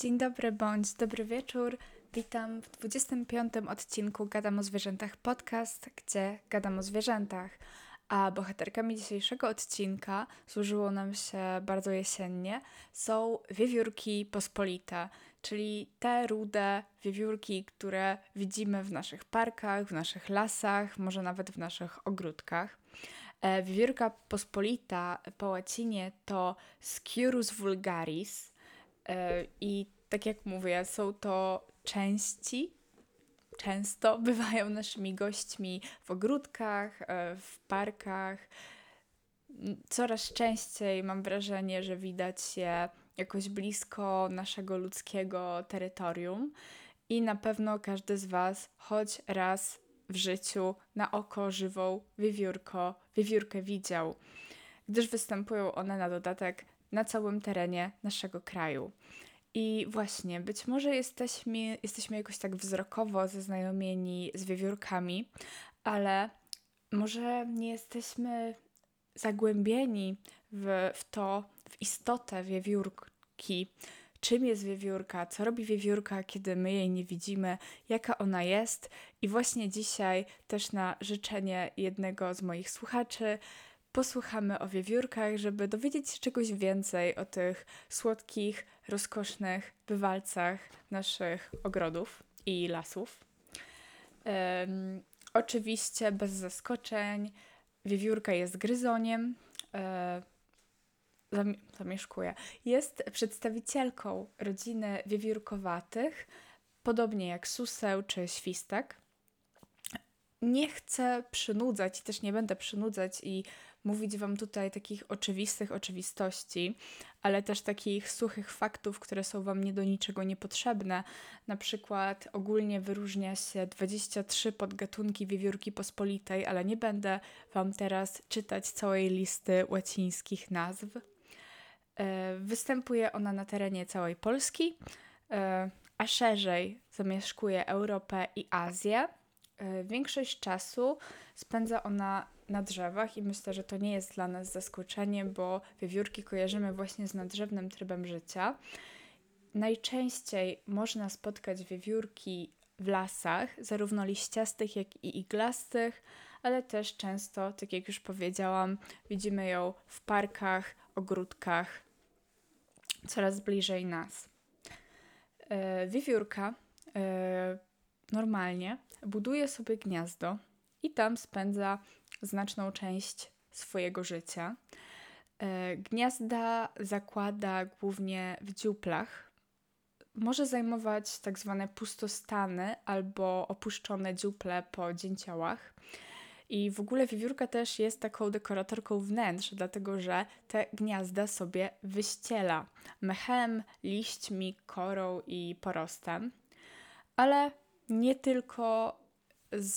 Dzień dobry bądź dobry wieczór. Witam w 25. odcinku Gadam o Zwierzętach podcast, gdzie gadam o zwierzętach. A bohaterkami dzisiejszego odcinka służyło nam się bardzo jesiennie są wiewiórki pospolite, czyli te rude wiewiórki, które widzimy w naszych parkach, w naszych lasach, może nawet w naszych ogródkach. E, wiewiórka pospolita po łacinie to Scurus vulgaris i tak jak mówię, są to części, często bywają naszymi gośćmi w ogródkach, e, w parkach. Coraz częściej mam wrażenie, że widać je jakoś blisko naszego ludzkiego terytorium i na pewno każdy z Was choć raz w życiu na oko żywą wiewiórko, wiewiórkę widział, gdyż występują one na dodatek na całym terenie naszego kraju. I właśnie, być może jesteśmy, jesteśmy jakoś tak wzrokowo zaznajomieni z wiewiórkami, ale może nie jesteśmy zagłębieni w, w to, w istotę wiewiórki, czym jest wiewiórka, co robi wiewiórka, kiedy my jej nie widzimy, jaka ona jest. I właśnie dzisiaj też na życzenie jednego z moich słuchaczy posłuchamy o wiewiórkach, żeby dowiedzieć się czegoś więcej o tych słodkich, rozkosznych bywalcach naszych ogrodów i lasów. Um, oczywiście bez zaskoczeń, wiewiórka jest gryzoniem. E, zamieszkuje. Jest przedstawicielką rodziny wiewiórkowatych, podobnie jak suseł czy świstek. Nie chcę przynudzać, też nie będę przynudzać i mówić Wam tutaj takich oczywistych oczywistości, ale też takich suchych faktów, które są Wam nie do niczego niepotrzebne. Na przykład ogólnie wyróżnia się 23 podgatunki wiewiórki pospolitej, ale nie będę Wam teraz czytać całej listy łacińskich nazw. E, występuje ona na terenie całej Polski, e, a szerzej zamieszkuje Europę i Azję. E, większość czasu spędza ona na drzewach i myślę, że to nie jest dla nas zaskoczeniem, bo wiewiórki kojarzymy właśnie z nadrzewnym trybem życia. Najczęściej można spotkać wiewiórki w lasach, zarówno liściastych, jak i iglastych, ale też często, tak jak już powiedziałam, widzimy ją w parkach, ogródkach, coraz bliżej nas. E, wiewiórka e, normalnie buduje sobie gniazdo i tam spędza znaczną część swojego życia. E, gniazda zakłada głównie w dziuplach. Może zajmować tak zwane pustostany albo opuszczone dziuple po dzięciołach. I w ogóle wiewiórka też jest taką dekoratorką wnętrz, dlatego że te gniazda sobie wyściela mechem, liśćmi, korą i porostem. Ale nie tylko z,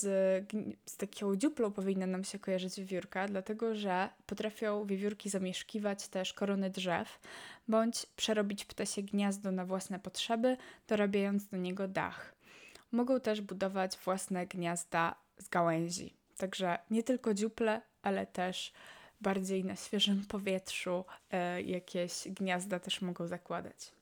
z taką dziuplą powinna nam się kojarzyć wiewiórka, dlatego że potrafią wiewiórki zamieszkiwać też korony drzew, bądź przerobić ptasie gniazdo na własne potrzeby, dorabiając do niego dach. Mogą też budować własne gniazda z gałęzi. Także nie tylko dziuple, ale też bardziej na świeżym powietrzu e, jakieś gniazda też mogą zakładać.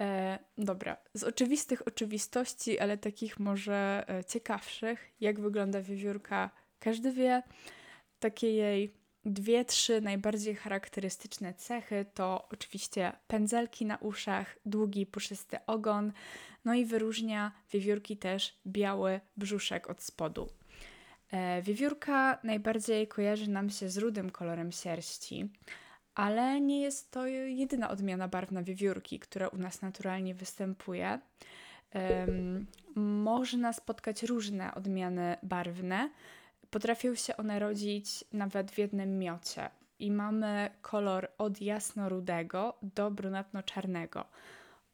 E, dobra, z oczywistych oczywistości, ale takich może e, ciekawszych, jak wygląda wiewiórka, każdy wie. Takie jej dwie, trzy najbardziej charakterystyczne cechy to oczywiście pędzelki na uszach, długi, puszysty ogon, no i wyróżnia wiewiórki też biały brzuszek od spodu. E, wiewiórka najbardziej kojarzy nam się z rudym kolorem sierści, ale nie jest to jedyna odmiana barwna wiewiórki, która u nas naturalnie występuje. Um, można spotkać różne odmiany barwne. Potrafią się one rodzić nawet w jednym miocie i mamy kolor od jasno-rudego do brunatno-czarnego.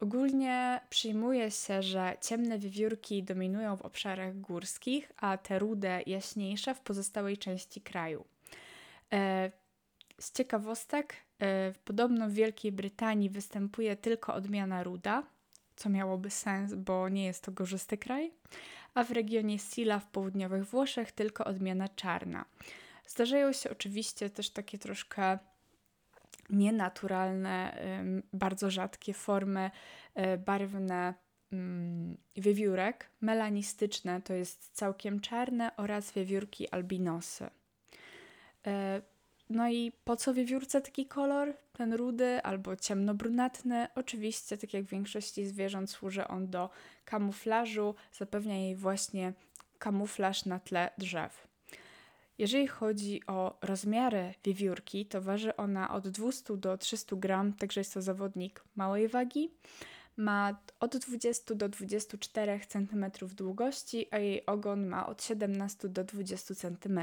Ogólnie przyjmuje się, że ciemne wiewiórki dominują w obszarach górskich, a te rude, jaśniejsze w pozostałej części kraju. E, z ciekawostek, e, podobno w Wielkiej Brytanii występuje tylko odmiana ruda, co miałoby sens, bo nie jest to gorzysty kraj, a w regionie Sila w południowych Włoszech tylko odmiana czarna. Zdarzają się oczywiście też takie troszkę nienaturalne, bardzo rzadkie formy e, barwne mm, wiewiórek. Melanistyczne to jest całkiem czarne oraz wiewiórki albinosy. No i po co wiewiórce taki kolor? Ten rudy albo ciemnobrunatny? Oczywiście, tak jak w większości zwierząt, służy on do kamuflażu, zapewnia jej właśnie kamuflaż na tle drzew. Jeżeli chodzi o rozmiary wiewiórki, to waży ona od 200 do 300 gram, także jest to zawodnik małej wagi. Ma od 20 do 24 cm długości, a jej ogon ma od 17 do 20 cm.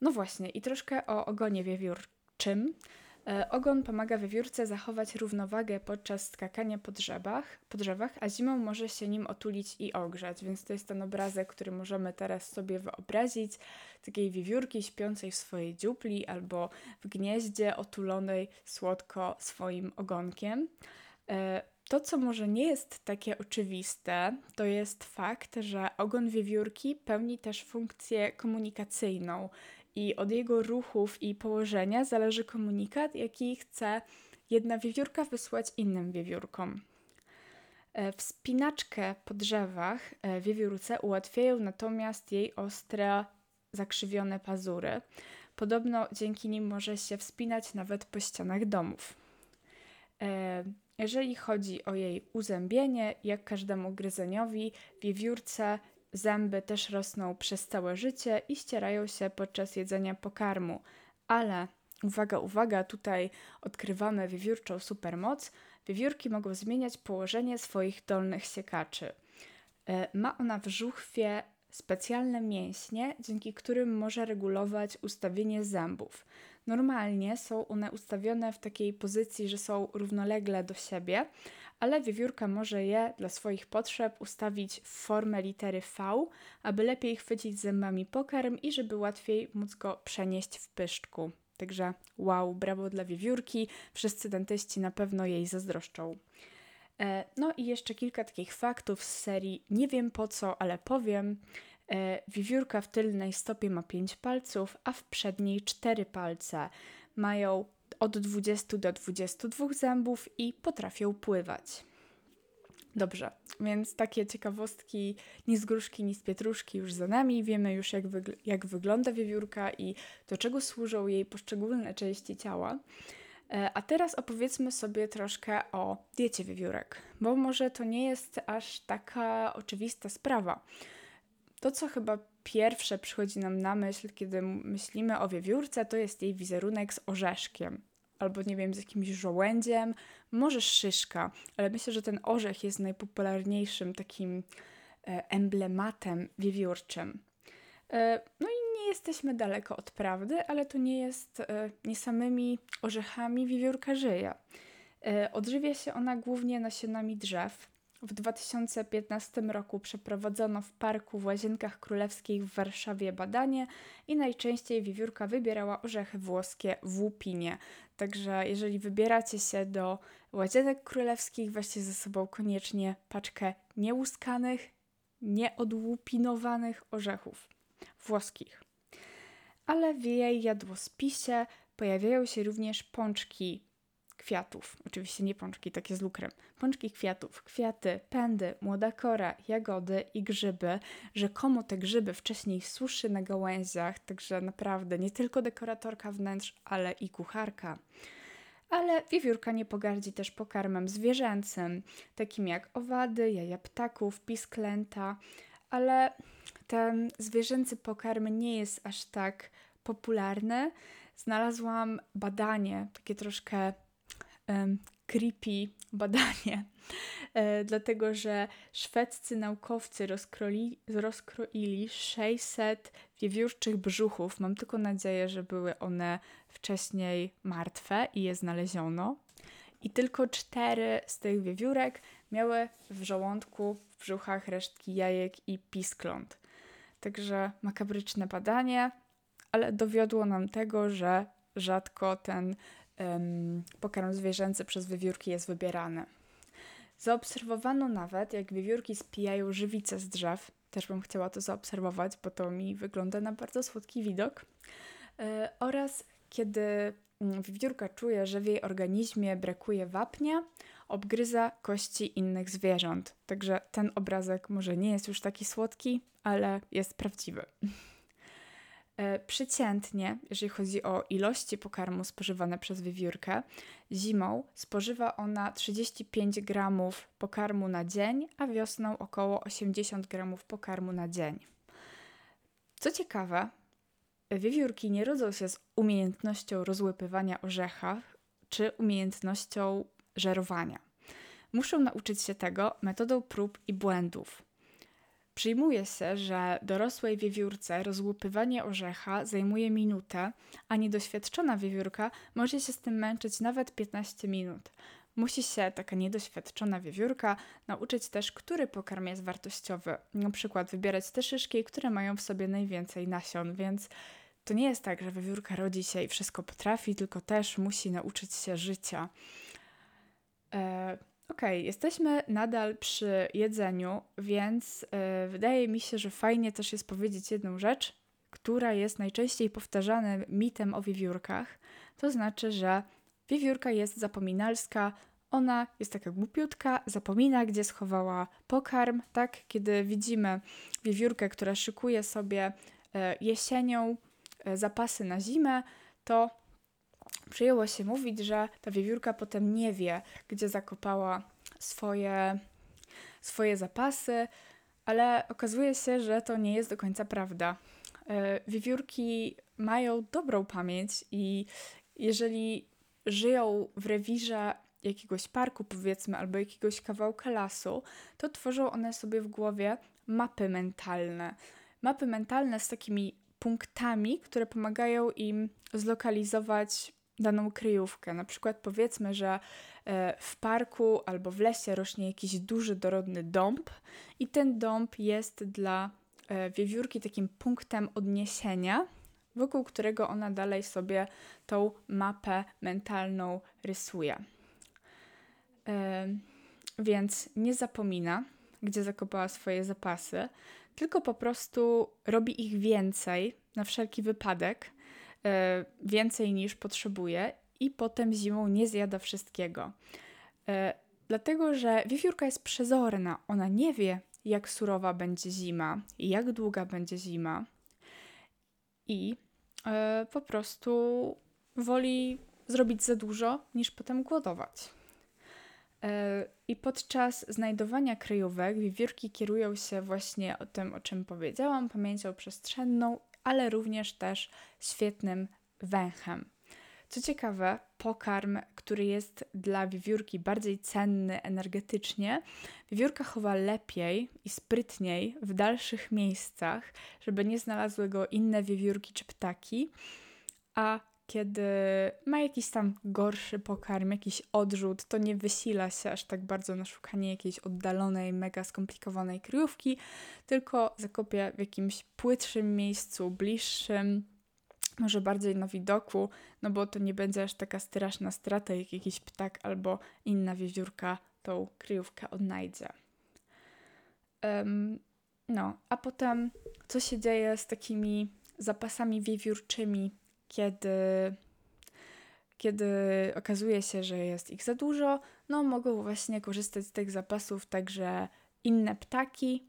No właśnie, i troszkę o ogonie wiewiórczym. E, ogon pomaga wiewiórce zachować równowagę podczas skakania po drzewach, po drzewach, a zimą może się nim otulić i ogrzać, więc to jest ten obrazek, który możemy teraz sobie wyobrazić, takiej wiewiórki śpiącej w swojej dziupli albo w gnieździe otulonej słodko swoim ogonkiem. E, to, co może nie jest takie oczywiste, to jest fakt, że ogon wiewiórki pełni też funkcję komunikacyjną i od jego ruchów i położenia zależy komunikat, jaki chce jedna wiewiórka wysłać innym wiewiórkom. E, wspinaczkę po drzewach e, wiewiórce ułatwiają natomiast jej ostre, zakrzywione pazury. Podobno dzięki nim może się wspinać nawet po ścianach domów. E, jeżeli chodzi o jej uzębienie, jak każdemu gryzeniowi, wiewiórce Zęby też rosną przez całe życie i ścierają się podczas jedzenia pokarmu. Ale uwaga, uwaga, tutaj odkrywamy wiewiórczą supermoc. Wiewiórki mogą zmieniać położenie swoich dolnych siekaczy. E, ma ona w żuchwie specjalne mięśnie, dzięki którym może regulować ustawienie zębów. Normalnie są one ustawione w takiej pozycji, że są równolegle do siebie, ale wiewiórka może je dla swoich potrzeb ustawić w formę litery V, aby lepiej chwycić zębami pokarm i żeby łatwiej móc go przenieść w pyszczku. Także wow, brawo dla wiewiórki, wszyscy dentyści na pewno jej zazdroszczą. E, no i jeszcze kilka takich faktów z serii Nie wiem po co, ale powiem. E, wiewiórka w tylnej stopie ma 5 palców, a w przedniej 4 palce. Mają od 20 do 22 zębów i potrafią pływać. Dobrze, więc takie ciekawostki ni z gruszki, ni z pietruszki już za nami. Wiemy już, jak, wygl jak wygląda wiewiórka i do czego służą jej poszczególne części ciała. E, a teraz opowiedzmy sobie troszkę o diecie wiewiórek, bo może to nie jest aż taka oczywista sprawa. To, co chyba pierwsze przychodzi nam na myśl, kiedy myślimy o wiewiórce, to jest jej wizerunek z orzeszkiem albo nie wiem, z jakimś żołędziem, może szyszka, ale myślę, że ten orzech jest najpopularniejszym takim e, emblematem wiewiórczym. E, no i nie jesteśmy daleko od prawdy, ale to nie jest e, nie samymi orzechami wiewiórka żyje. Odżywia się ona głównie nasionami drzew, w 2015 roku przeprowadzono w parku w Łazienkach Królewskich w Warszawie badanie i najczęściej wiewiórka wybierała orzechy włoskie w łupinie. Także jeżeli wybieracie się do Łazienek Królewskich, weźcie ze sobą koniecznie paczkę niełuskanych, nieodłupinowanych orzechów włoskich. Ale w jej jadłospisie pojawiają się również pączki kwiatów. Oczywiście nie pączki, takie z lukrem. Pączki kwiatów, kwiaty, pędy, młoda kora, jagody i grzyby. Rzekomo te grzyby wcześniej suszy na gałęziach, także naprawdę nie tylko dekoratorka wnętrz, ale i kucharka. Ale wiewiórka nie pogardzi też pokarmem zwierzęcym, takim jak owady, jaja ptaków, pisklęta, ale ten zwierzęcy pokarm nie jest aż tak popularny. Znalazłam badanie, takie troszkę creepy badanie, e, dlatego że szwedzcy naukowcy rozkroili, rozkroili 600 wiewiórczych brzuchów. Mam tylko nadzieję, że były one wcześniej martwe i je znaleziono. I tylko cztery z tych wiewiórek miały w żołądku, w brzuchach resztki jajek i piskląt. Także makabryczne badanie, ale dowiodło nam tego, że rzadko ten pokarm zwierzęcy przez wiewiórki jest wybierany. Zaobserwowano nawet, jak wiewiórki spijają żywice z drzew. Też bym chciała to zaobserwować, bo to mi wygląda na bardzo słodki widok. Yy, oraz kiedy mm, wiewiórka czuje, że w jej organizmie brakuje wapnia, obgryza kości innych zwierząt. Także ten obrazek może nie jest już taki słodki, ale jest prawdziwy. E, przeciętnie, jeżeli chodzi o ilości pokarmu spożywane przez wiewiórkę, zimą spożywa ona 35 gramów pokarmu na dzień, a wiosną około 80 gramów pokarmu na dzień. Co ciekawe, wiewiórki nie rodzą się z umiejętnością rozłypywania orzecha czy umiejętnością żerowania. Muszą nauczyć się tego metodą prób i błędów. Przyjmuje się, że dorosłej wiewiórce rozłupywanie orzecha zajmuje minutę, a niedoświadczona wiewiórka może się z tym męczyć nawet 15 minut. Musi się taka niedoświadczona wiewiórka nauczyć też, który pokarm jest wartościowy. Na przykład wybierać te szyszki, które mają w sobie najwięcej nasion, więc to nie jest tak, że wiewiórka rodzi się i wszystko potrafi, tylko też musi nauczyć się życia. E, Okay, jesteśmy nadal przy jedzeniu, więc yy, wydaje mi się, że fajnie też jest powiedzieć jedną rzecz, która jest najczęściej powtarzanym mitem o wiewiórkach. To znaczy, że wiewiórka jest zapominalska, ona jest taka głupiutka, zapomina, gdzie schowała pokarm, tak? Kiedy widzimy wiewiórkę, która szykuje sobie yy, jesienią yy, zapasy na zimę, to przyjęło się mówić, że ta wiewiórka potem nie wie, gdzie zakopała swoje, swoje zapasy, ale okazuje się, że to nie jest do końca prawda. E, wiewiórki mają dobrą pamięć i jeżeli żyją w rewirze jakiegoś parku, powiedzmy, albo jakiegoś kawałka lasu, to tworzą one sobie w głowie mapy mentalne. Mapy mentalne z takimi punktami, które pomagają im zlokalizować daną kryjówkę. Na przykład powiedzmy, że e, w parku albo w lesie rośnie jakiś duży, dorodny dąb i ten dąb jest dla e, wiewiórki takim punktem odniesienia, wokół którego ona dalej sobie tą mapę mentalną rysuje. E, więc nie zapomina, gdzie zakopała swoje zapasy, tylko po prostu robi ich więcej na wszelki wypadek, więcej niż potrzebuje i potem zimą nie zjada wszystkiego. E, dlatego, że wiewiórka jest przezorna, ona nie wie, jak surowa będzie zima jak długa będzie zima. I e, po prostu woli zrobić za dużo, niż potem głodować. I podczas znajdowania kryjówek wiewiórki kierują się właśnie o tym, o czym powiedziałam, pamięcią przestrzenną ale również też świetnym węchem. Co ciekawe, pokarm, który jest dla wiewiórki bardziej cenny energetycznie, wiewiórka chowa lepiej i sprytniej w dalszych miejscach, żeby nie znalazły go inne wiewiórki czy ptaki, a kiedy ma jakiś tam gorszy pokarm, jakiś odrzut, to nie wysila się aż tak bardzo na szukanie jakiejś oddalonej, mega skomplikowanej kryjówki, tylko zakopie w jakimś płytszym miejscu, bliższym, może bardziej na widoku, no bo to nie będzie aż taka straszna strata, jak jakiś ptak albo inna wiewiórka tą kryjówkę odnajdzie. Um, no, a potem co się dzieje z takimi zapasami wiewiórczymi kiedy, kiedy okazuje się, że jest ich za dużo, no mogą właśnie korzystać z tych zapasów także inne ptaki,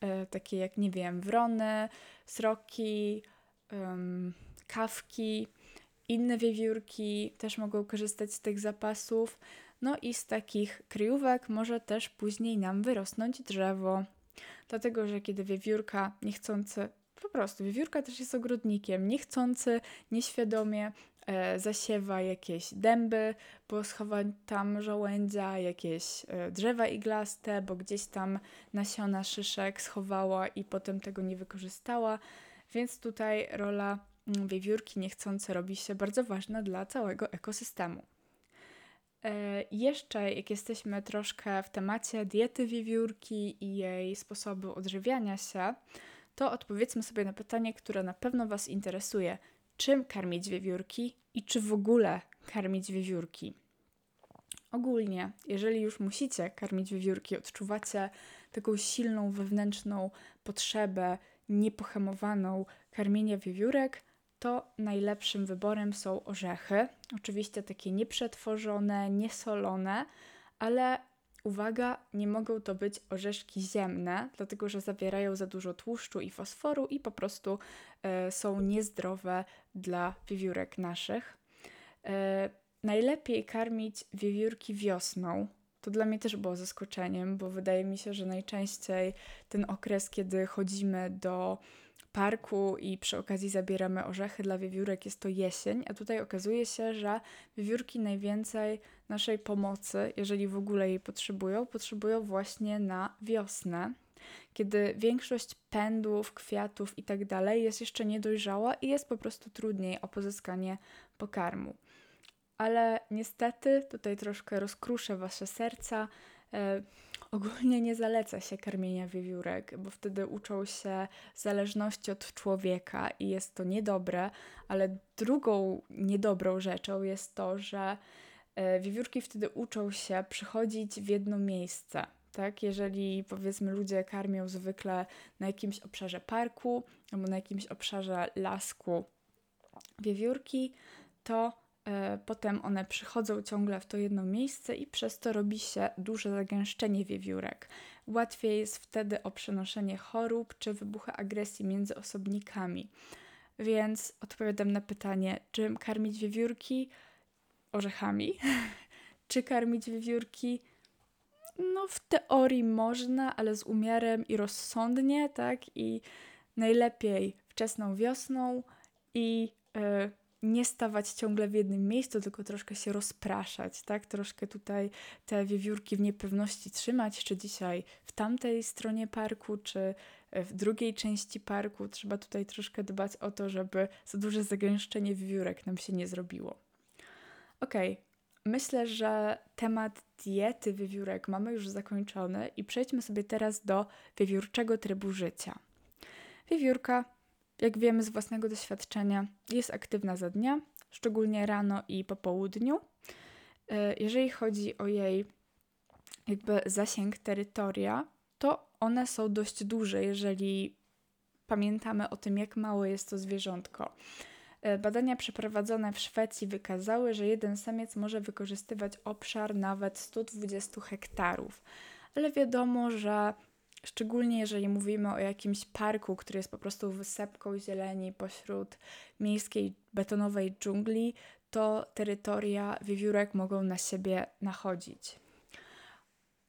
e, takie jak, nie wiem, wrony, sroki, kawki, inne wiewiórki też mogą korzystać z tych zapasów. No i z takich kryjówek może też później nam wyrosnąć drzewo. Dlatego, że kiedy wiewiórka niechcący po prostu wiewiórka też jest ogrodnikiem, niechcący, nieświadomie e, zasiewa jakieś dęby, bo schowa tam żołędzia, jakieś e, drzewa iglaste, bo gdzieś tam nasiona szyszek schowała i potem tego nie wykorzystała. Więc tutaj rola mm, wiewiórki niechcący robi się bardzo ważna dla całego ekosystemu. E, jeszcze, jak jesteśmy troszkę w temacie diety wiewiórki i jej sposobu odżywiania się, to odpowiedzmy sobie na pytanie, które na pewno Was interesuje. Czym karmić wiewiórki i czy w ogóle karmić wiewiórki? Ogólnie, jeżeli już musicie karmić wiewiórki, odczuwacie taką silną wewnętrzną potrzebę, niepohamowaną karmienia wiewiórek, to najlepszym wyborem są orzechy. Oczywiście takie nieprzetworzone, niesolone, ale uwaga, nie mogą to być orzeszki ziemne, dlatego że zawierają za dużo tłuszczu i fosforu i po prostu e, są niezdrowe dla wiewiórek naszych. E, najlepiej karmić wiewiórki wiosną. To dla mnie też było zaskoczeniem, bo wydaje mi się, że najczęściej ten okres, kiedy chodzimy do parku i przy okazji zabieramy orzechy dla wiewiórek, jest to jesień, a tutaj okazuje się, że wiewiórki najwięcej naszej pomocy, jeżeli w ogóle jej potrzebują, potrzebują właśnie na wiosnę, kiedy większość pędów, kwiatów i tak jest jeszcze niedojrzała i jest po prostu trudniej o pozyskanie pokarmu. Ale niestety tutaj troszkę rozkruszę wasze serca. Ogólnie nie zaleca się karmienia wiewiórek, bo wtedy uczą się zależności od człowieka i jest to niedobre, ale drugą niedobrą rzeczą jest to, że e, wiewiórki wtedy uczą się przychodzić w jedno miejsce. Tak, jeżeli powiedzmy ludzie karmią zwykle na jakimś obszarze parku albo na jakimś obszarze lasku wiewiórki, to potem one przychodzą ciągle w to jedno miejsce i przez to robi się duże zagęszczenie wiewiórek. Łatwiej jest wtedy o przenoszenie chorób czy wybuchy agresji między osobnikami. Więc odpowiadam na pytanie, czym karmić wiewiórki? Orzechami. czy karmić wiewiórki? No, w teorii można, ale z umiarem i rozsądnie, tak? I najlepiej wczesną wiosną i yy, nie stawać ciągle w jednym miejscu, tylko troszkę się rozpraszać, tak? Troszkę tutaj te wiewiórki w niepewności trzymać, czy dzisiaj w tamtej stronie parku, czy w drugiej części parku. Trzeba tutaj troszkę dbać o to, żeby za duże zagęszczenie wiewiórek nam się nie zrobiło. Ok, myślę, że temat diety wiewiórek mamy już zakończony i przejdźmy sobie teraz do wiewiórczego trybu życia. Wiewiórka jak wiemy z własnego doświadczenia, jest aktywna za dnia, szczególnie rano i po południu. E, jeżeli chodzi o jej jakby zasięg terytoria, to one są dość duże, jeżeli pamiętamy o tym, jak małe jest to zwierzątko. E, badania przeprowadzone w Szwecji wykazały, że jeden samiec może wykorzystywać obszar nawet 120 hektarów. Ale wiadomo, że Szczególnie jeżeli mówimy o jakimś parku, który jest po prostu wysepką zieleni pośród miejskiej betonowej dżungli, to terytoria wiewiórek mogą na siebie nachodzić.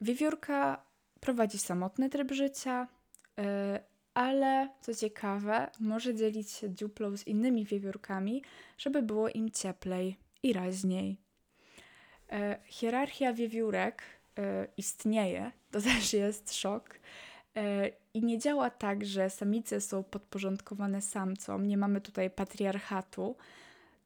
Wiewiórka prowadzi samotny tryb życia, yy, ale co ciekawe, może dzielić się dziuplą z innymi wiewiórkami, żeby było im cieplej i raźniej. Yy, hierarchia wiewiórek yy, istnieje, to też jest szok. E, I nie działa tak, że samice są podporządkowane samcom, nie mamy tutaj patriarchatu,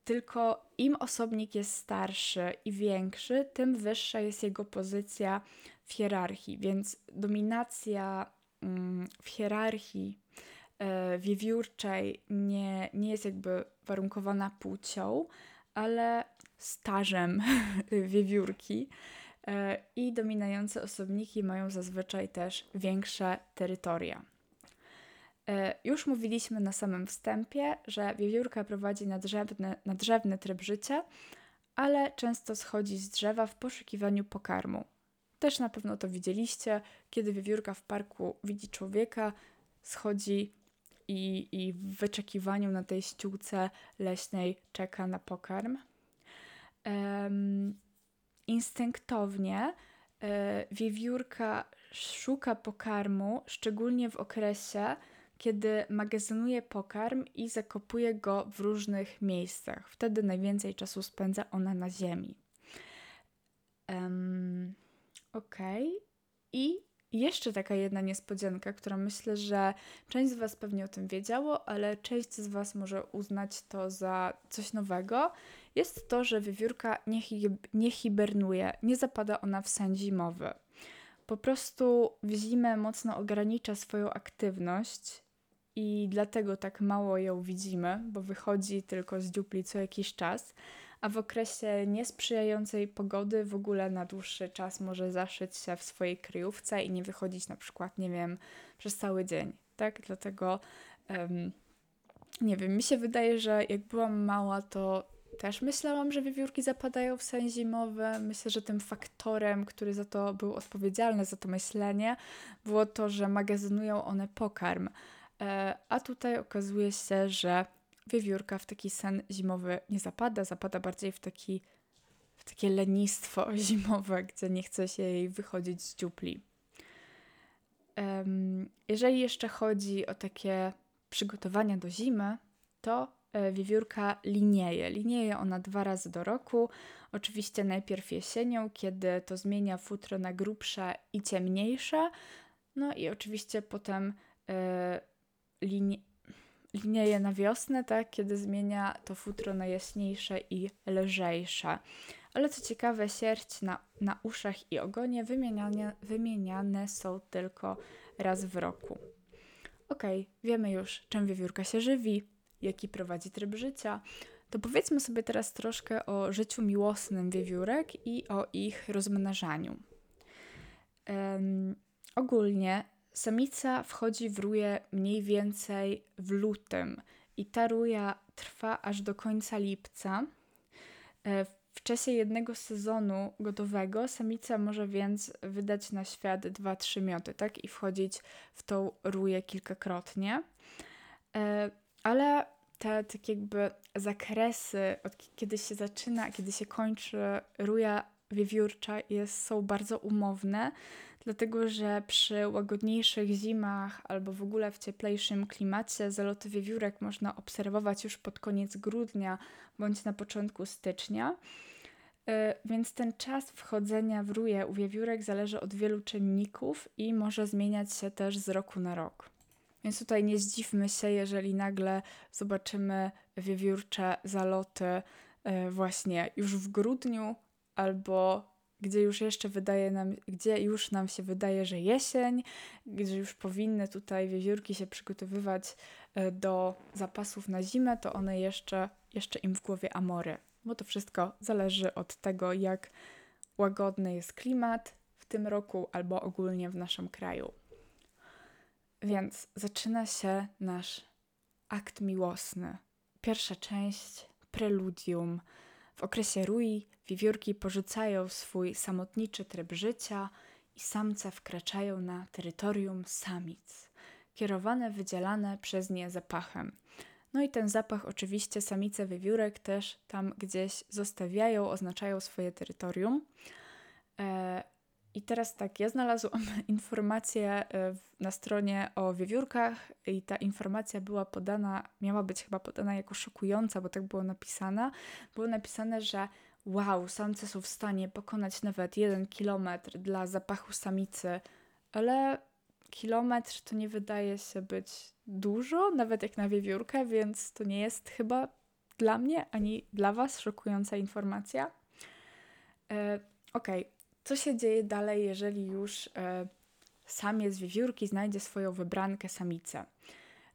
tylko im osobnik jest starszy i większy, tym wyższa jest jego pozycja w hierarchii, więc dominacja mm, w hierarchii e, wiewiórczej nie, nie jest jakby warunkowana płcią, ale stażem wiewiórki. E, i dominujące osobniki mają zazwyczaj też większe terytoria. E, już mówiliśmy na samym wstępie, że wiewiórka prowadzi nadrzewny, nadrzewny tryb życia, ale często schodzi z drzewa w poszukiwaniu pokarmu. Też na pewno to widzieliście, kiedy wiewiórka w parku widzi człowieka, schodzi i, i w wyczekiwaniu na tej ściółce leśnej czeka na pokarm. Instynktownie e, wiewiórka szuka pokarmu, szczególnie w okresie, kiedy magazynuje pokarm i zakopuje go w różnych miejscach. Wtedy najwięcej czasu spędza ona na ziemi. Um, ok. I jeszcze taka jedna niespodzianka, która myślę, że część z Was pewnie o tym wiedziało, ale część z Was może uznać to za coś nowego jest to, że wiewiórka nie, hi nie hibernuje, nie zapada ona w sen zimowy. Po prostu w zimę mocno ogranicza swoją aktywność i dlatego tak mało ją widzimy, bo wychodzi tylko z dziupli co jakiś czas, a w okresie niesprzyjającej pogody w ogóle na dłuższy czas może zaszyć się w swojej kryjówce i nie wychodzić na przykład, nie wiem, przez cały dzień, tak? Dlatego um, nie wiem, mi się wydaje, że jak byłam mała, to też myślałam, że wiewiórki zapadają w sen zimowy. Myślę, że tym faktorem, który za to był odpowiedzialny, za to myślenie, było to, że magazynują one pokarm. E, a tutaj okazuje się, że wiewiórka w taki sen zimowy nie zapada, zapada bardziej w, taki, w takie lenistwo zimowe, gdzie nie chce się jej wychodzić z dziupli. Jeżeli jeszcze chodzi o takie przygotowania do zimy, to wiewiórka linieje. Linieje ona dwa razy do roku. Oczywiście najpierw jesienią, kiedy to zmienia futro na grubsze i ciemniejsze. No i oczywiście potem e, linie, linieje na wiosnę, tak, kiedy zmienia to futro na jaśniejsze i lżejsze. Ale co ciekawe, sierść na, na uszach i ogonie wymieniane, wymieniane są tylko raz w roku. Ok, wiemy już, czym wiewiórka się żywi, jaki prowadzi tryb życia. To powiedzmy sobie teraz troszkę o życiu miłosnym wiewiórek i o ich rozmnażaniu. Um, ogólnie samica wchodzi w ruję mniej więcej w lutym i ta ruja trwa aż do końca lipca. E, w czasie jednego sezonu gotowego samica może więc wydać na świat 2-3 mioty, tak? I wchodzić w tą ruję kilkakrotnie. Ale te tak jakby zakresy, od kiedy się zaczyna, kiedy się kończy ruja wiewiórcza jest, są bardzo umowne, dlatego że przy łagodniejszych zimach albo w ogóle w cieplejszym klimacie zaloty wiewiórek można obserwować już pod koniec grudnia bądź na początku stycznia. E, więc ten czas wchodzenia w ruje u wiewiórek zależy od wielu czynników i może zmieniać się też z roku na rok. Więc tutaj nie zdziwmy się, jeżeli nagle zobaczymy wiewiórcze zaloty e, właśnie już w grudniu albo gdzie już jeszcze wydaje nam, gdzie już nam się wydaje, że jesień, gdzie już powinny tutaj wiewiórki się przygotowywać e, do zapasów na zimę, to one jeszcze, jeszcze im w głowie amory. Bo to wszystko zależy od tego, jak łagodny jest klimat w tym roku albo ogólnie w naszym kraju. Więc zaczyna się nasz akt miłosny. Pierwsza część, preludium. W okresie rui wiewiórki porzucają swój samotniczy tryb życia i samce wkraczają na terytorium samic, kierowane wydzielane przez nie zapachem. No i ten zapach oczywiście samice wiewiórek też tam gdzieś zostawiają, oznaczają swoje terytorium. E, i teraz tak, ja znalazłam informację e, na stronie o wiewiórkach i ta informacja była podana, miała być chyba podana jako szokująca, bo tak było napisane. Było napisane, że wow, samce są w stanie pokonać nawet jeden kilometr dla zapachu samicy, ale kilometr to nie wydaje się być dużo, nawet jak na wiewiórkę, więc to nie jest chyba dla mnie ani dla Was szokująca informacja. E, Okej, okay co się dzieje dalej, jeżeli już e, samiec wiewiórki znajdzie swoją wybrankę samicę.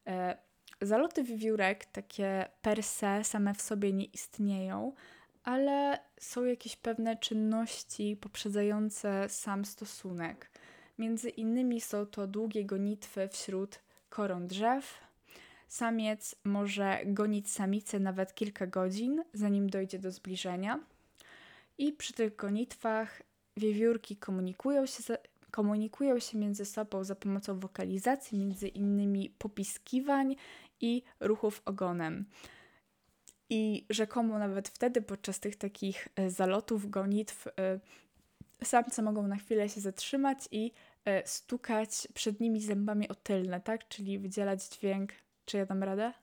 E, zaloty wiewiórek, takie per se, same w sobie nie istnieją, ale są jakieś pewne czynności poprzedzające sam stosunek. Między innymi są to długie gonitwy wśród koron drzew. Samiec może gonić samicę nawet kilka godzin, zanim dojdzie do zbliżenia. I przy tych gonitwach wiewiórki komunikują się, komunikują się między sobą za pomocą wokalizacji, między innymi popiskiwań i ruchów ogonem. I rzekomo nawet wtedy, podczas tych takich e, zalotów, gonitw, e, samce mogą na chwilę się zatrzymać i e, stukać przed nimi zębami o tylne, tak? Czyli wydzielać dźwięk. Czy ja dam radę?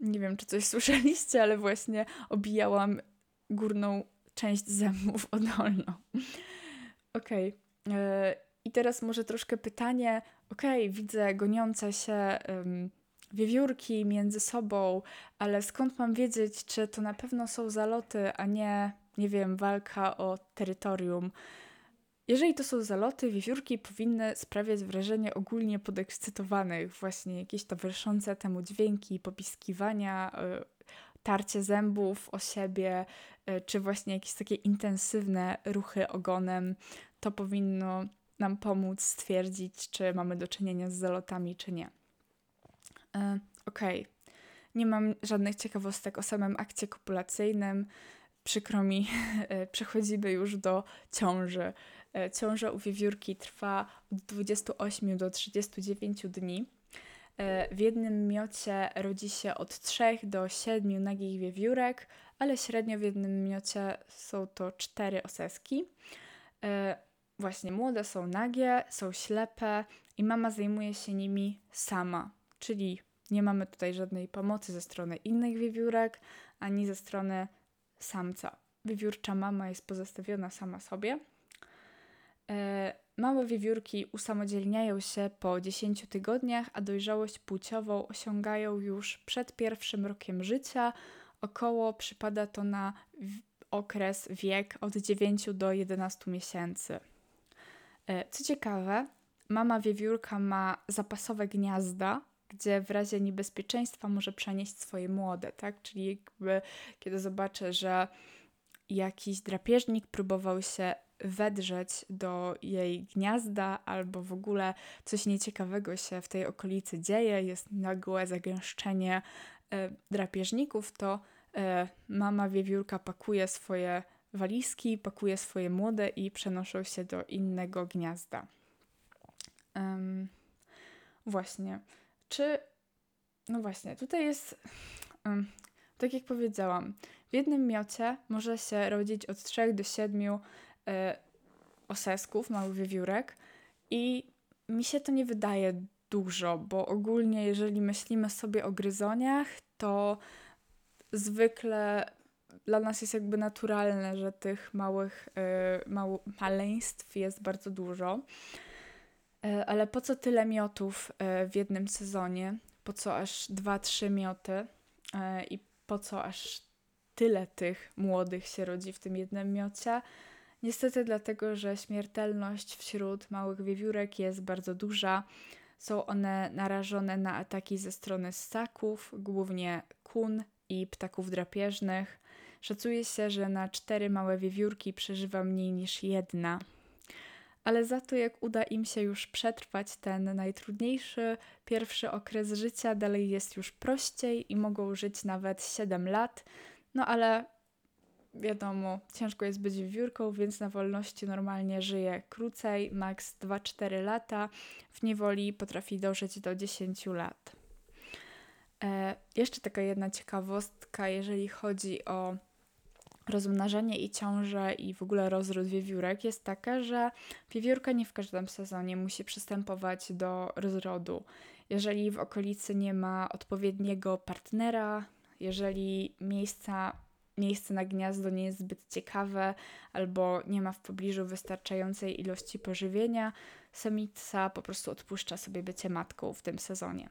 Nie wiem, czy coś słyszeliście, ale właśnie obijałam górną część zębów o dolną. Okej. Okay. E, I teraz może troszkę pytanie. Okej, okay, widzę goniące się um, wiewiórki między sobą, ale skąd mam wiedzieć, czy to na pewno są zaloty, a nie, nie wiem, walka o terytorium? Jeżeli to są zaloty, wiewiórki powinny sprawiać wrażenie ogólnie podekscytowanych, właśnie jakieś towarzyszące temu dźwięki, popiskiwania, e, tarcie zębów o siebie, czy właśnie jakieś takie intensywne ruchy ogonem, to powinno nam pomóc stwierdzić, czy mamy do czynienia z zalotami, czy nie. E, Okej, okay. nie mam żadnych ciekawostek o samym akcie kopulacyjnym. Przykro mi, e, przechodzimy już do ciąży. E, ciąża u wiewiórki trwa od 28 do 39 dni. E, w jednym miocie rodzi się od 3 do 7 nagich wiewiórek, ale średnio w jednym miocie są to 4 oseski. E, właśnie młode są nagie, są ślepe i mama zajmuje się nimi sama, czyli nie mamy tutaj żadnej pomocy ze strony innych wiewiórek, ani ze strony samca. Wiewiórcza mama jest pozostawiona sama sobie. E, małe wiewiórki usamodzielniają się po 10 tygodniach, a dojrzałość płciową osiągają już przed pierwszym rokiem życia. Około przypada to na okres wiek od 9 do 11 miesięcy. E, co ciekawe, mama wiewiórka ma zapasowe gniazda, gdzie w razie niebezpieczeństwa może przenieść swoje młode, tak? Czyli jakby kiedy zobaczę, że jakiś drapieżnik próbował się wedrzeć do jej gniazda, albo w ogóle coś nieciekawego się w tej okolicy dzieje, jest nagłe zagęszczenie drapieżników, to e, mama wiewiórka pakuje swoje walizki, pakuje swoje młode i przenoszą się do innego gniazda. Um, właśnie. Czy. No właśnie, tutaj jest. Um, tak jak powiedziałam, w jednym miocie może się rodzić od 3 do 7 e, osesków, małych wiewiórek i mi się to nie wydaje dużo, bo ogólnie jeżeli myślimy sobie o gryzoniach, to zwykle dla nas jest jakby naturalne, że tych małych y, mał, maleństw jest bardzo dużo. Y, ale po co tyle miotów y, w jednym sezonie? Po co aż dwa, trzy mioty? I po co aż tyle tych młodych się rodzi w tym jednym miocie? Niestety dlatego, że śmiertelność wśród małych wiewiórek jest bardzo duża. Są one narażone na ataki ze strony ssaków, głównie kun i ptaków drapieżnych. Szacuje się, że na cztery małe wiewiórki przeżywa mniej niż jedna. Ale za to, jak uda im się już przetrwać ten najtrudniejszy pierwszy okres życia, dalej jest już prościej i mogą żyć nawet 7 lat. No ale wiadomo, ciężko jest być wiewiórką, więc na wolności normalnie żyje krócej, maks 2-4 lata. W niewoli potrafi dożyć do 10 lat. E, jeszcze taka jedna ciekawostka, jeżeli chodzi o rozmnażanie i ciążę i w ogóle rozród wiewiórek jest taka, że wiewiórka nie w każdym sezonie musi przystępować do rozrodu. Jeżeli w okolicy nie ma odpowiedniego partnera, jeżeli miejsca, miejsce na gniazdo nie jest zbyt ciekawe albo nie ma w pobliżu wystarczającej ilości pożywienia, samica po prostu odpuszcza sobie bycie matką w tym sezonie.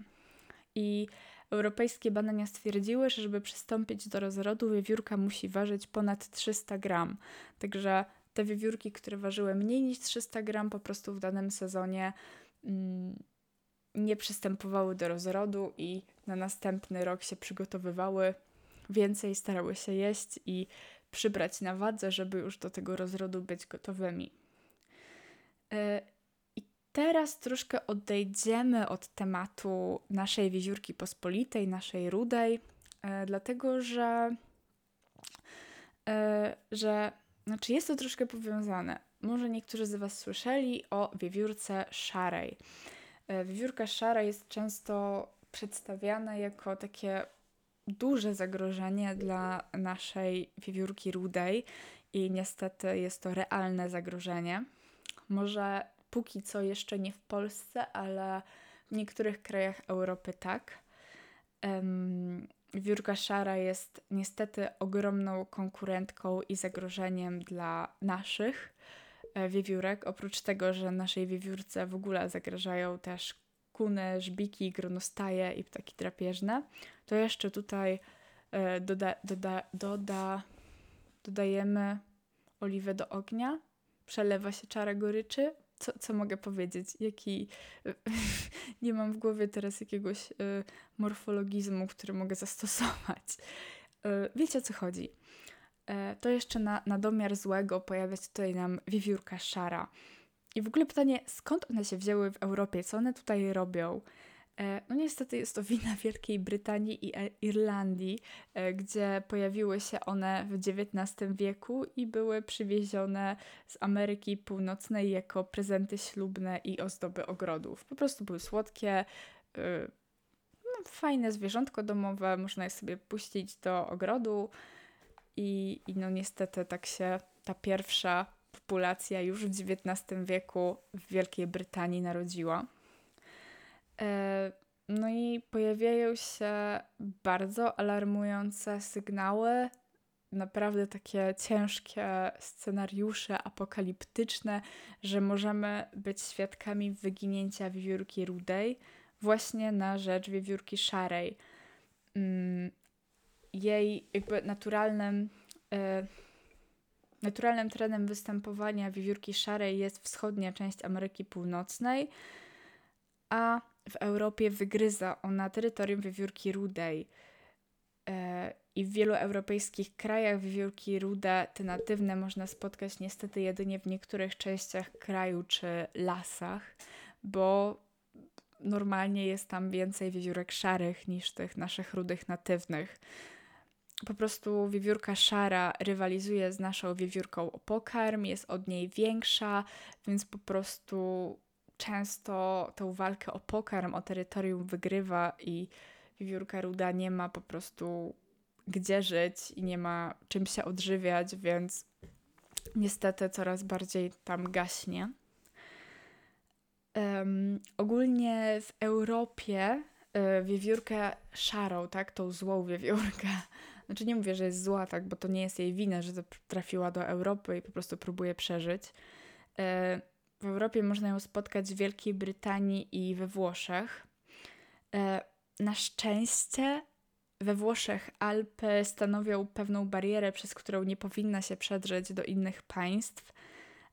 I Europejskie badania stwierdziły, że żeby przystąpić do rozrodu, wiewiórka musi ważyć ponad 300 gram. Także te wiewiórki, które ważyły mniej niż 300 gram, po prostu w danym sezonie mm, nie przystępowały do rozrodu i na następny rok się przygotowywały, więcej starały się jeść i przybrać na wadze, żeby już do tego rozrodu być gotowymi. E, teraz troszkę odejdziemy od tematu naszej wieziórki pospolitej, naszej rudej, e, dlatego że, e, że znaczy jest to troszkę powiązane. Może niektórzy z Was słyszeli o wiewiórce szarej. Wiewiórka szara jest często przedstawiana jako takie duże zagrożenie dla naszej wiewiórki rudej i niestety jest to realne zagrożenie. Może póki co jeszcze nie w Polsce, ale w niektórych krajach Europy tak. Um, wiórka szara jest niestety ogromną konkurentką i zagrożeniem dla naszych e, wiewiórek. Oprócz tego, że naszej wiewiórce w ogóle zagrażają też kuny, żbiki, gronostaje i ptaki drapieżne, to jeszcze tutaj e, doda, doda, doda, dodajemy oliwę do ognia, przelewa się czara goryczy, co, co mogę powiedzieć? Jaki. nie mam w głowie teraz jakiegoś y, morfologizmu, który mogę zastosować. Y, wiecie o co chodzi. To jeszcze na, na domiar złego pojawia się tutaj nam wiewiórka szara. I w ogóle pytanie, skąd one się wzięły w Europie? Co one tutaj robią? E, no niestety jest to wina Wielkiej Brytanii i e, Irlandii, e, gdzie pojawiły się one w XIX wieku i były przywiezione z Ameryki Północnej jako prezenty ślubne i ozdoby ogrodów. Po prostu były słodkie, no, fajne zwierzątko domowe, można je sobie puścić do ogrodu i, i no niestety tak się ta pierwsza populacja już w XIX wieku w Wielkiej Brytanii narodziła. E, no i pojawiają się bardzo alarmujące sygnały, naprawdę takie ciężkie scenariusze apokaliptyczne, że możemy być świadkami wyginięcia wiewiórki rudej właśnie na rzecz wiewiórki szarej. Mm, jej jakby naturalnym, e, naturalnym trenem występowania wiewiórki szarej jest wschodnia część Ameryki Północnej, a w Europie wygryza ona terytorium wiewiórki rudej. E, I w wielu europejskich krajach wiewiórki rude, te natywne, można spotkać niestety jedynie w niektórych częściach kraju czy lasach, bo normalnie jest tam więcej wiewiórek szarych niż tych naszych rudych natywnych. Po prostu wiewiórka szara rywalizuje z naszą wiewiórką o pokarm, jest od niej większa, więc po prostu często tą walkę o pokarm, o terytorium wygrywa i wiewiórka ruda nie ma po prostu gdzie żyć i nie ma czym się odżywiać, więc niestety coraz bardziej tam gaśnie. Um, ogólnie w Europie y, wiewiórkę szarą, tak, tą złą wiewiórkę, znaczy nie mówię, że jest zła, tak, bo to nie jest jej wina, że trafiła do Europy i po prostu próbuje przeżyć. Y, w Europie można ją spotkać w Wielkiej Brytanii i we Włoszech. E, na szczęście we Włoszech Alpy stanowią pewną barierę, przez którą nie powinna się przedrzeć do innych państw,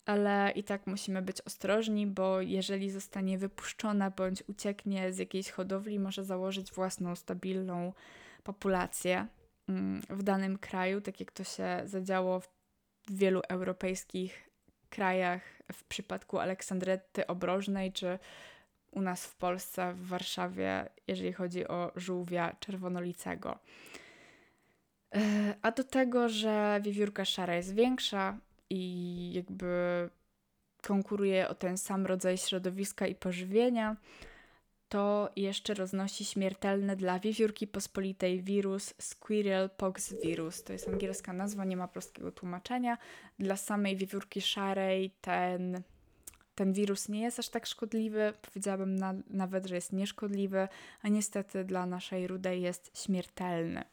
ale i tak musimy być ostrożni, bo jeżeli zostanie wypuszczona bądź ucieknie z jakiejś hodowli, może założyć własną stabilną populację w danym kraju, tak jak to się zadziało w wielu europejskich krajach, w przypadku Aleksandrety Obrożnej, czy u nas w Polsce, w Warszawie, jeżeli chodzi o żółwia czerwonolicego. E, a do tego, że wiewiórka szara jest większa i jakby konkuruje o ten sam rodzaj środowiska i pożywienia, to jeszcze roznosi śmiertelny dla wiewiórki pospolitej wirus Squirrel Pox Virus. To jest angielska nazwa, nie ma polskiego tłumaczenia. Dla samej wiewiórki szarej ten, ten wirus nie jest aż tak szkodliwy. Powiedziałabym na, nawet, że jest nieszkodliwy, a niestety dla naszej rudej jest śmiertelny.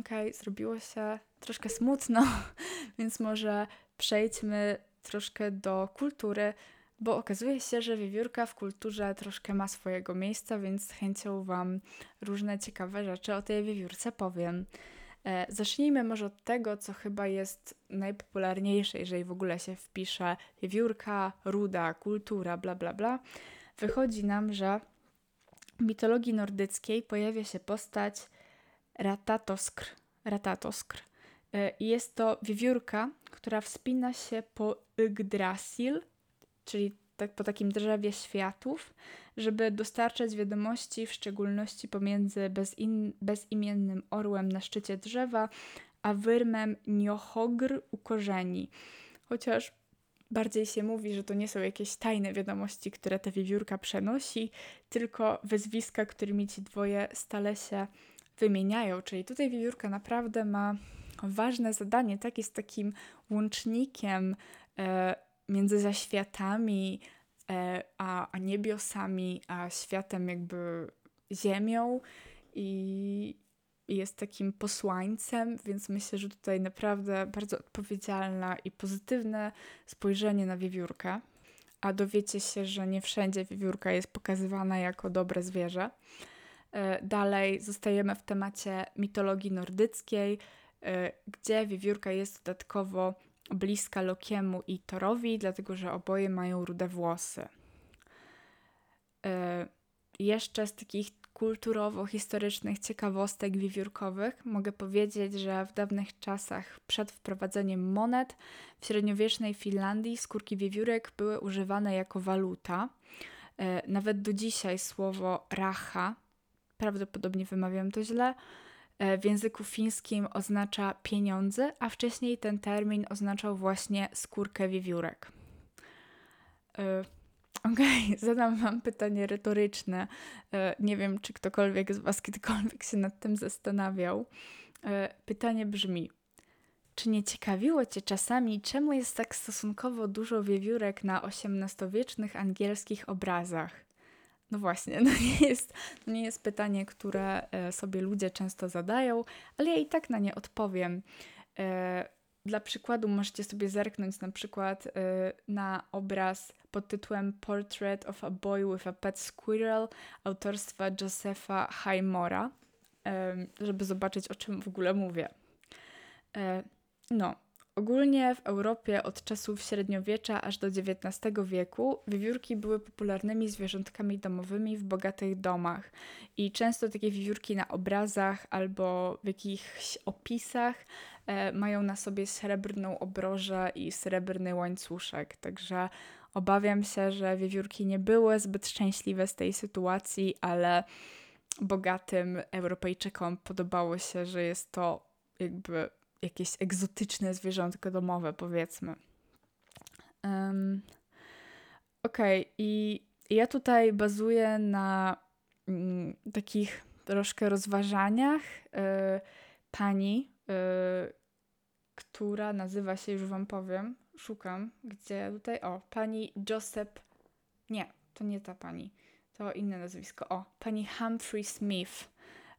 Okej, okay, zrobiło się troszkę smutno, więc może przejdźmy troszkę do kultury bo okazuje się, że wiewiórka w kulturze troszkę ma swojego miejsca, więc z chęcią Wam różne ciekawe rzeczy o tej wiewiórce powiem. E, zacznijmy może od tego, co chyba jest najpopularniejsze, jeżeli w ogóle się wpisze wiewiórka, ruda, kultura, bla bla bla. Wychodzi nam, że w mitologii nordyckiej pojawia się postać Ratatoskr. Ratatoskr. E, jest to wiewiórka, która wspina się po Yggdrasil, czyli tak po takim drzewie światów, żeby dostarczać wiadomości, w szczególności pomiędzy bezin, bezimiennym orłem na szczycie drzewa, a wyrmem Niohogr u korzeni. Chociaż bardziej się mówi, że to nie są jakieś tajne wiadomości, które ta wiewiórka przenosi, tylko wezwiska, którymi ci dwoje stale się wymieniają. Czyli tutaj wiewiórka naprawdę ma ważne zadanie, tak jest takim łącznikiem e, między zaświatami e, a, a niebiosami, a światem jakby ziemią i, jest takim posłańcem, więc myślę, że tutaj naprawdę bardzo odpowiedzialna i pozytywne spojrzenie na wiewiórkę. A dowiecie się, że nie wszędzie wiewiórka jest pokazywana jako dobre zwierzę. E, dalej zostajemy w temacie mitologii nordyckiej, e, gdzie wiewiórka jest dodatkowo bliska Lokiemu i Torowi, dlatego że oboje mają rude włosy. Yy, jeszcze z takich kulturowo-historycznych ciekawostek wiewiórkowych mogę powiedzieć, że w dawnych czasach przed wprowadzeniem monet w średniowiecznej Finlandii skórki wiewiórek były używane jako waluta. E, nawet do dzisiaj słowo racha, prawdopodobnie wymawiam to źle, e, w języku fińskim oznacza pieniądze, a wcześniej ten termin oznaczał właśnie skórkę wiewiórek. E, okej, okay, zadam Wam pytanie retoryczne. Nie wiem, czy ktokolwiek z Was kiedykolwiek się nad tym zastanawiał. Pytanie brzmi: czy nie ciekawiło Cię czasami, czemu jest tak stosunkowo dużo wiewiórek na XVIII-wiecznych angielskich obrazach? No właśnie, no nie, jest, nie jest pytanie, które e, sobie ludzie często zadają, ale ja i tak na nie odpowiem. E, dla przykładu możecie sobie zerknąć na przykład e, na obraz pod tytułem Portrait of a Boy with a Pet Squirrel autorstwa Josepha Highmora, żeby zobaczyć o czym w ogóle mówię. No, ogólnie w Europie od czasów średniowiecza aż do XIX wieku wiewiórki były popularnymi zwierzątkami domowymi w bogatych domach. I często takie wiewiórki na obrazach albo w jakichś opisach e, mają na sobie srebrną obrożę i srebrny łańcuszek, także obawiam się, że wiewiórki nie były zbyt szczęśliwe z tej sytuacji, ale bogatym Europejczykom podobało się, że jest to jakby jakieś egzotyczne zwierzątko domowe, powiedzmy. Um, Okej, okay. i ja tutaj bazuję na mm, takich troszkę rozważaniach y, pani, y, która nazywa się, już wam powiem, szukam, gdzie tutaj, o, pani Joseph, nie, to nie ta pani, to inne nazwisko, o, pani Humphrey Smith.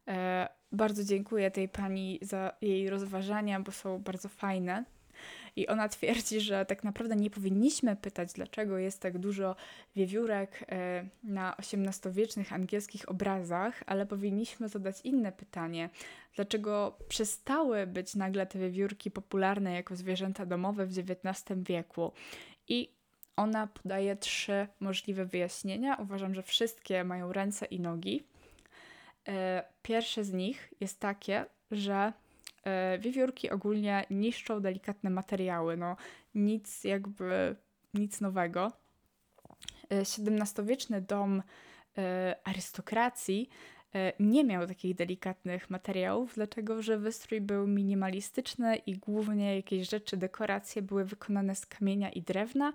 E, bardzo dziękuję tej pani za jej rozważania, bo są bardzo fajne. I ona twierdzi, że tak naprawdę nie powinniśmy pytać, dlaczego jest tak dużo wiewiórek e, na XVIII-wiecznych angielskich obrazach, ale powinniśmy zadać inne pytanie. Dlaczego przestały być nagle te wiewiórki popularne jako zwierzęta domowe w XIX wieku? I ona podaje trzy możliwe wyjaśnienia. Uważam, że wszystkie mają ręce i nogi. E, pierwsze z nich jest takie, że e, wiewiórki ogólnie niszczą delikatne materiały. No, nic jakby, nic nowego. XVII-wieczny e, dom arystokracji nie miał takich delikatnych materiałów, dlatego że wystrój był minimalistyczny i głównie jakieś rzeczy, dekoracje były wykonane z kamienia i drewna,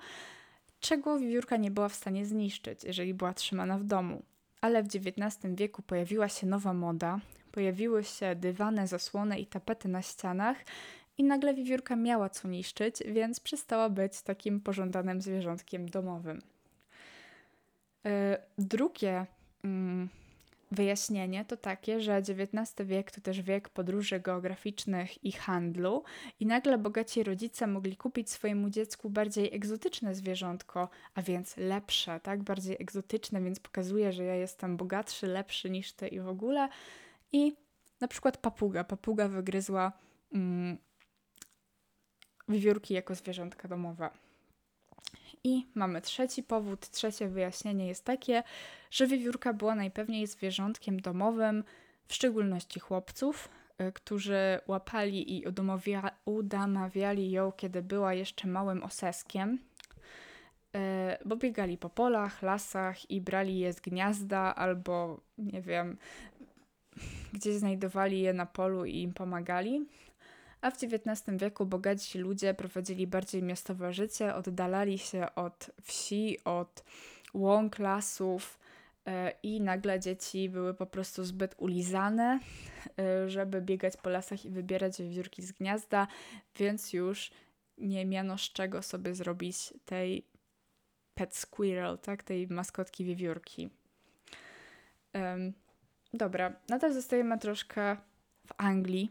czego wiewiórka nie była w stanie zniszczyć, jeżeli była trzymana w domu. Ale w XIX wieku pojawiła się nowa moda, pojawiły się dywane, zasłony i tapety na ścianach i nagle wiewiórka miała co niszczyć, więc przestała być takim pożądanym zwierzątkiem domowym. Yy, drugie yy, Wyjaśnienie to takie, że XIX wiek to też wiek podróży geograficznych i handlu, i nagle bogaci rodzice mogli kupić swojemu dziecku bardziej egzotyczne zwierzątko, a więc lepsze, tak? Bardziej egzotyczne, więc pokazuje, że ja jestem bogatszy, lepszy niż ty i w ogóle. I na przykład papuga. Papuga wygryzła mm, wiewiórki jako zwierzątka domowe. I mamy trzeci powód, trzecie wyjaśnienie jest takie, że wiewiórka była najpewniej zwierzątkiem domowym, w szczególności chłopców, y, którzy łapali i udamawiali ją, kiedy była jeszcze małym oseskiem, y, bo biegali po polach, lasach i brali je z gniazda albo, nie wiem, gdzieś znajdowali je na polu i im pomagali a w XIX wieku bogaci ludzie prowadzili bardziej miastowe życie, oddalali się od wsi, od łąk, lasów e, i nagle dzieci były po prostu zbyt ulizane, e, żeby biegać po lasach i wybierać wiewiórki z gniazda, więc już nie miano z czego sobie zrobić tej pet squirrel, tak, tej maskotki wiewiórki. Dobra, nadal zostajemy troszkę w Anglii,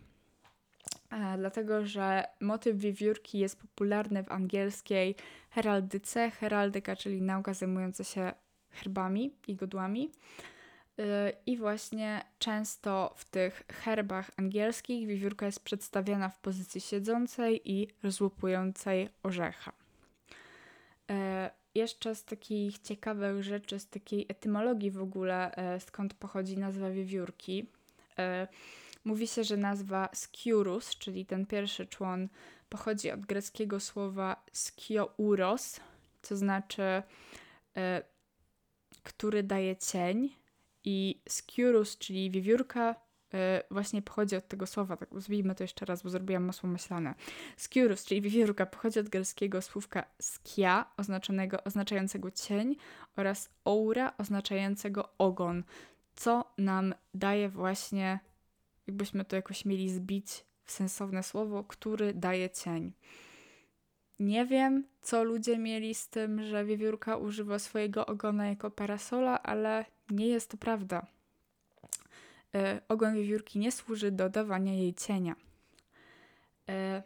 dlatego że motyw wiewiórki jest popularny w angielskiej heraldyce. Heraldyka, czyli nauka zajmująca się herbami i godłami. Y, I właśnie często w tych herbach angielskich wiewiórka jest przedstawiana w pozycji siedzącej i rozłupującej orzecha. Y, jeszcze z takich ciekawych rzeczy, z takiej etymologii w ogóle, y, skąd pochodzi nazwa wiewiórki Mówi się, że nazwa Skiurus, czyli ten pierwszy człon, pochodzi od greckiego słowa skiouros, co znaczy e, który daje cień i Sciurus, czyli wiewiórka, e, właśnie pochodzi od tego słowa, tak to jeszcze raz, bo zrobiłam masło myślane. Sciurus, czyli wiewiórka, pochodzi od greckiego słówka skia, oznaczonego, oznaczającego cień oraz aura, oznaczającego ogon, co nam daje właśnie, jakbyśmy to jakoś mieli zbić w sensowne słowo, który daje cień. Nie wiem, co ludzie mieli z tym, że wiewiórka używa swojego ogona jako parasola, ale nie jest to prawda. E, ogon wiewiórki nie służy do dawania jej cienia. E,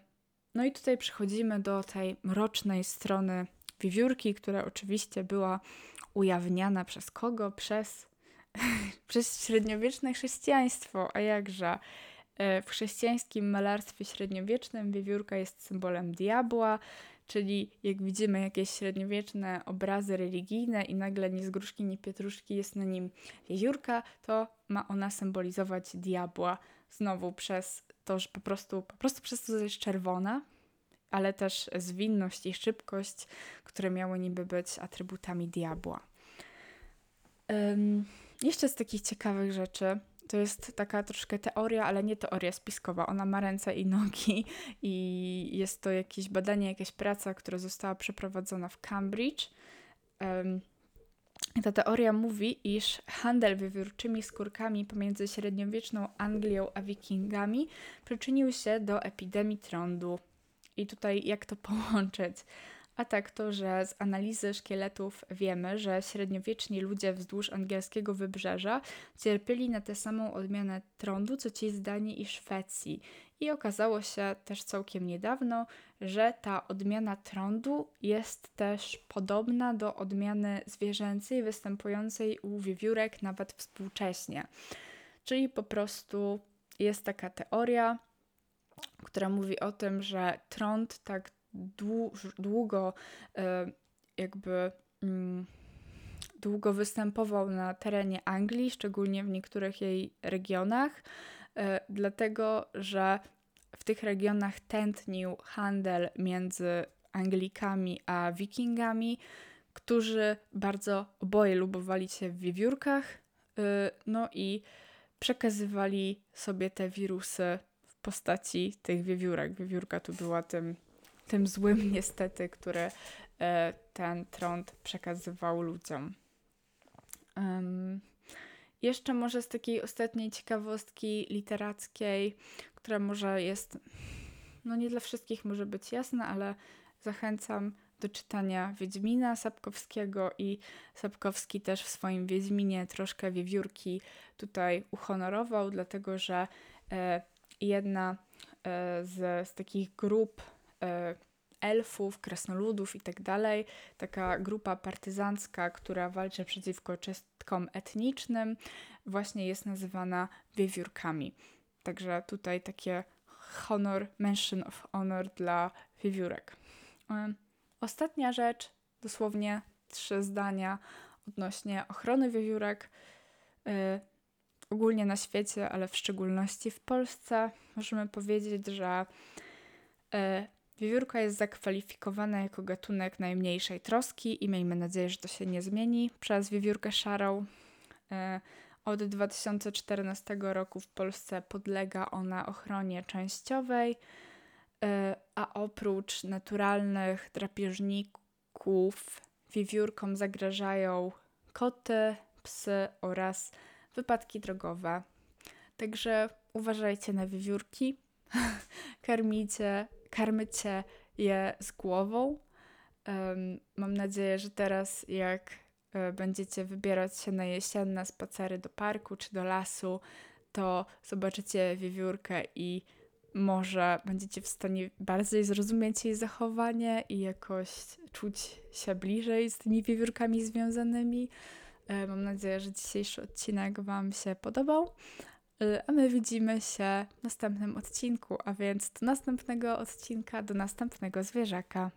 no i tutaj przechodzimy do tej mrocznej strony wiewiórki, która oczywiście była ujawniana przez kogo? Przez, przez średniowieczne chrześcijaństwo, a jakże. E, w chrześcijańskim malarstwie średniowiecznym wiewiórka jest symbolem diabła, czyli jak widzimy jakieś średniowieczne obrazy religijne i nagle ni z gruszki, ni pietruszki jest na nim wiewiórka, to ma ona symbolizować diabła. Znowu przez to, że po prostu, po prostu przez to, że jest czerwona, ale też zwinność i szybkość, które miały niby być atrybutami diabła. Um, jeszcze z takich ciekawych rzeczy, to jest taka troszkę teoria, ale nie teoria spiskowa. Ona ma ręce i nogi i jest to jakieś badanie, jakaś praca, która została przeprowadzona w Cambridge. Um, ta teoria mówi, iż handel wiewiórczymi skórkami pomiędzy średniowieczną Anglią a Wikingami przyczynił się do epidemii trądu. I tutaj jak to połączyć? A tak to, że z analizy szkieletów wiemy, że średniowieczni ludzie wzdłuż angielskiego wybrzeża cierpieli na tę samą odmianę trądu, co ci z Danii i Szwecji. I okazało się też całkiem niedawno, że ta odmiana trądu jest też podobna do odmiany zwierzęcej występującej u wiewiórek nawet współcześnie. Czyli po prostu jest taka teoria, która mówi o tym, że trąd tak długo e, jakby mm, długo występował na terenie Anglii, szczególnie w niektórych jej regionach, e, dlatego że w tych regionach tętnił handel między Anglikami a Wikingami, którzy bardzo oboje lubowali się w wiewiórkach, e, no i przekazywali sobie te wirusy w postaci tych wiewiórek. Wiewiórka tu była tym tym złym niestety, który e, ten trąd przekazywał ludziom. Um, jeszcze może z takiej ostatniej ciekawostki literackiej, która może jest, no nie dla wszystkich może być jasna, ale zachęcam do czytania Wiedźmina Sapkowskiego i Sapkowski też w swoim Wiedźminie troszkę wiewiórki tutaj uhonorował, dlatego że e, jedna e, z, z takich grup elfów, krasnoludów i tak. Taka grupa partyzancka, która walczy przeciwko czystkom etnicznym, właśnie jest nazywana wiewiórkami. Także tutaj takie honor, mention of honor dla wiewiórek. E, ostatnia rzecz, dosłownie trzy zdania odnośnie ochrony wiewiórek. E, ogólnie na świecie, ale w szczególności w Polsce, możemy powiedzieć, że Wiewiórka jest zakwalifikowana jako gatunek najmniejszej troski i miejmy nadzieję, że to się nie zmieni przez wiewiórkę szarą. E, od 2014 roku w Polsce podlega ona ochronie częściowej, e, a oprócz naturalnych drapieżników wiewiórkom zagrażają koty, psy oraz wypadki drogowe. Także uważajcie na wiewiórki, karmijcie karmycie je z głową. Mam nadzieję, że teraz, jak e, będziecie wybierać się na jesienne spacery do parku czy do lasu, to zobaczycie wiewiórkę i może będziecie w stanie bardziej zrozumieć jej zachowanie i jakoś czuć się bliżej z tymi wiewiórkami związanymi. E, mam nadzieję, że dzisiejszy odcinek Wam się podobał. Y, a my widzimy się w następnym odcinku, a więc do następnego odcinka, do następnego zwierzaka.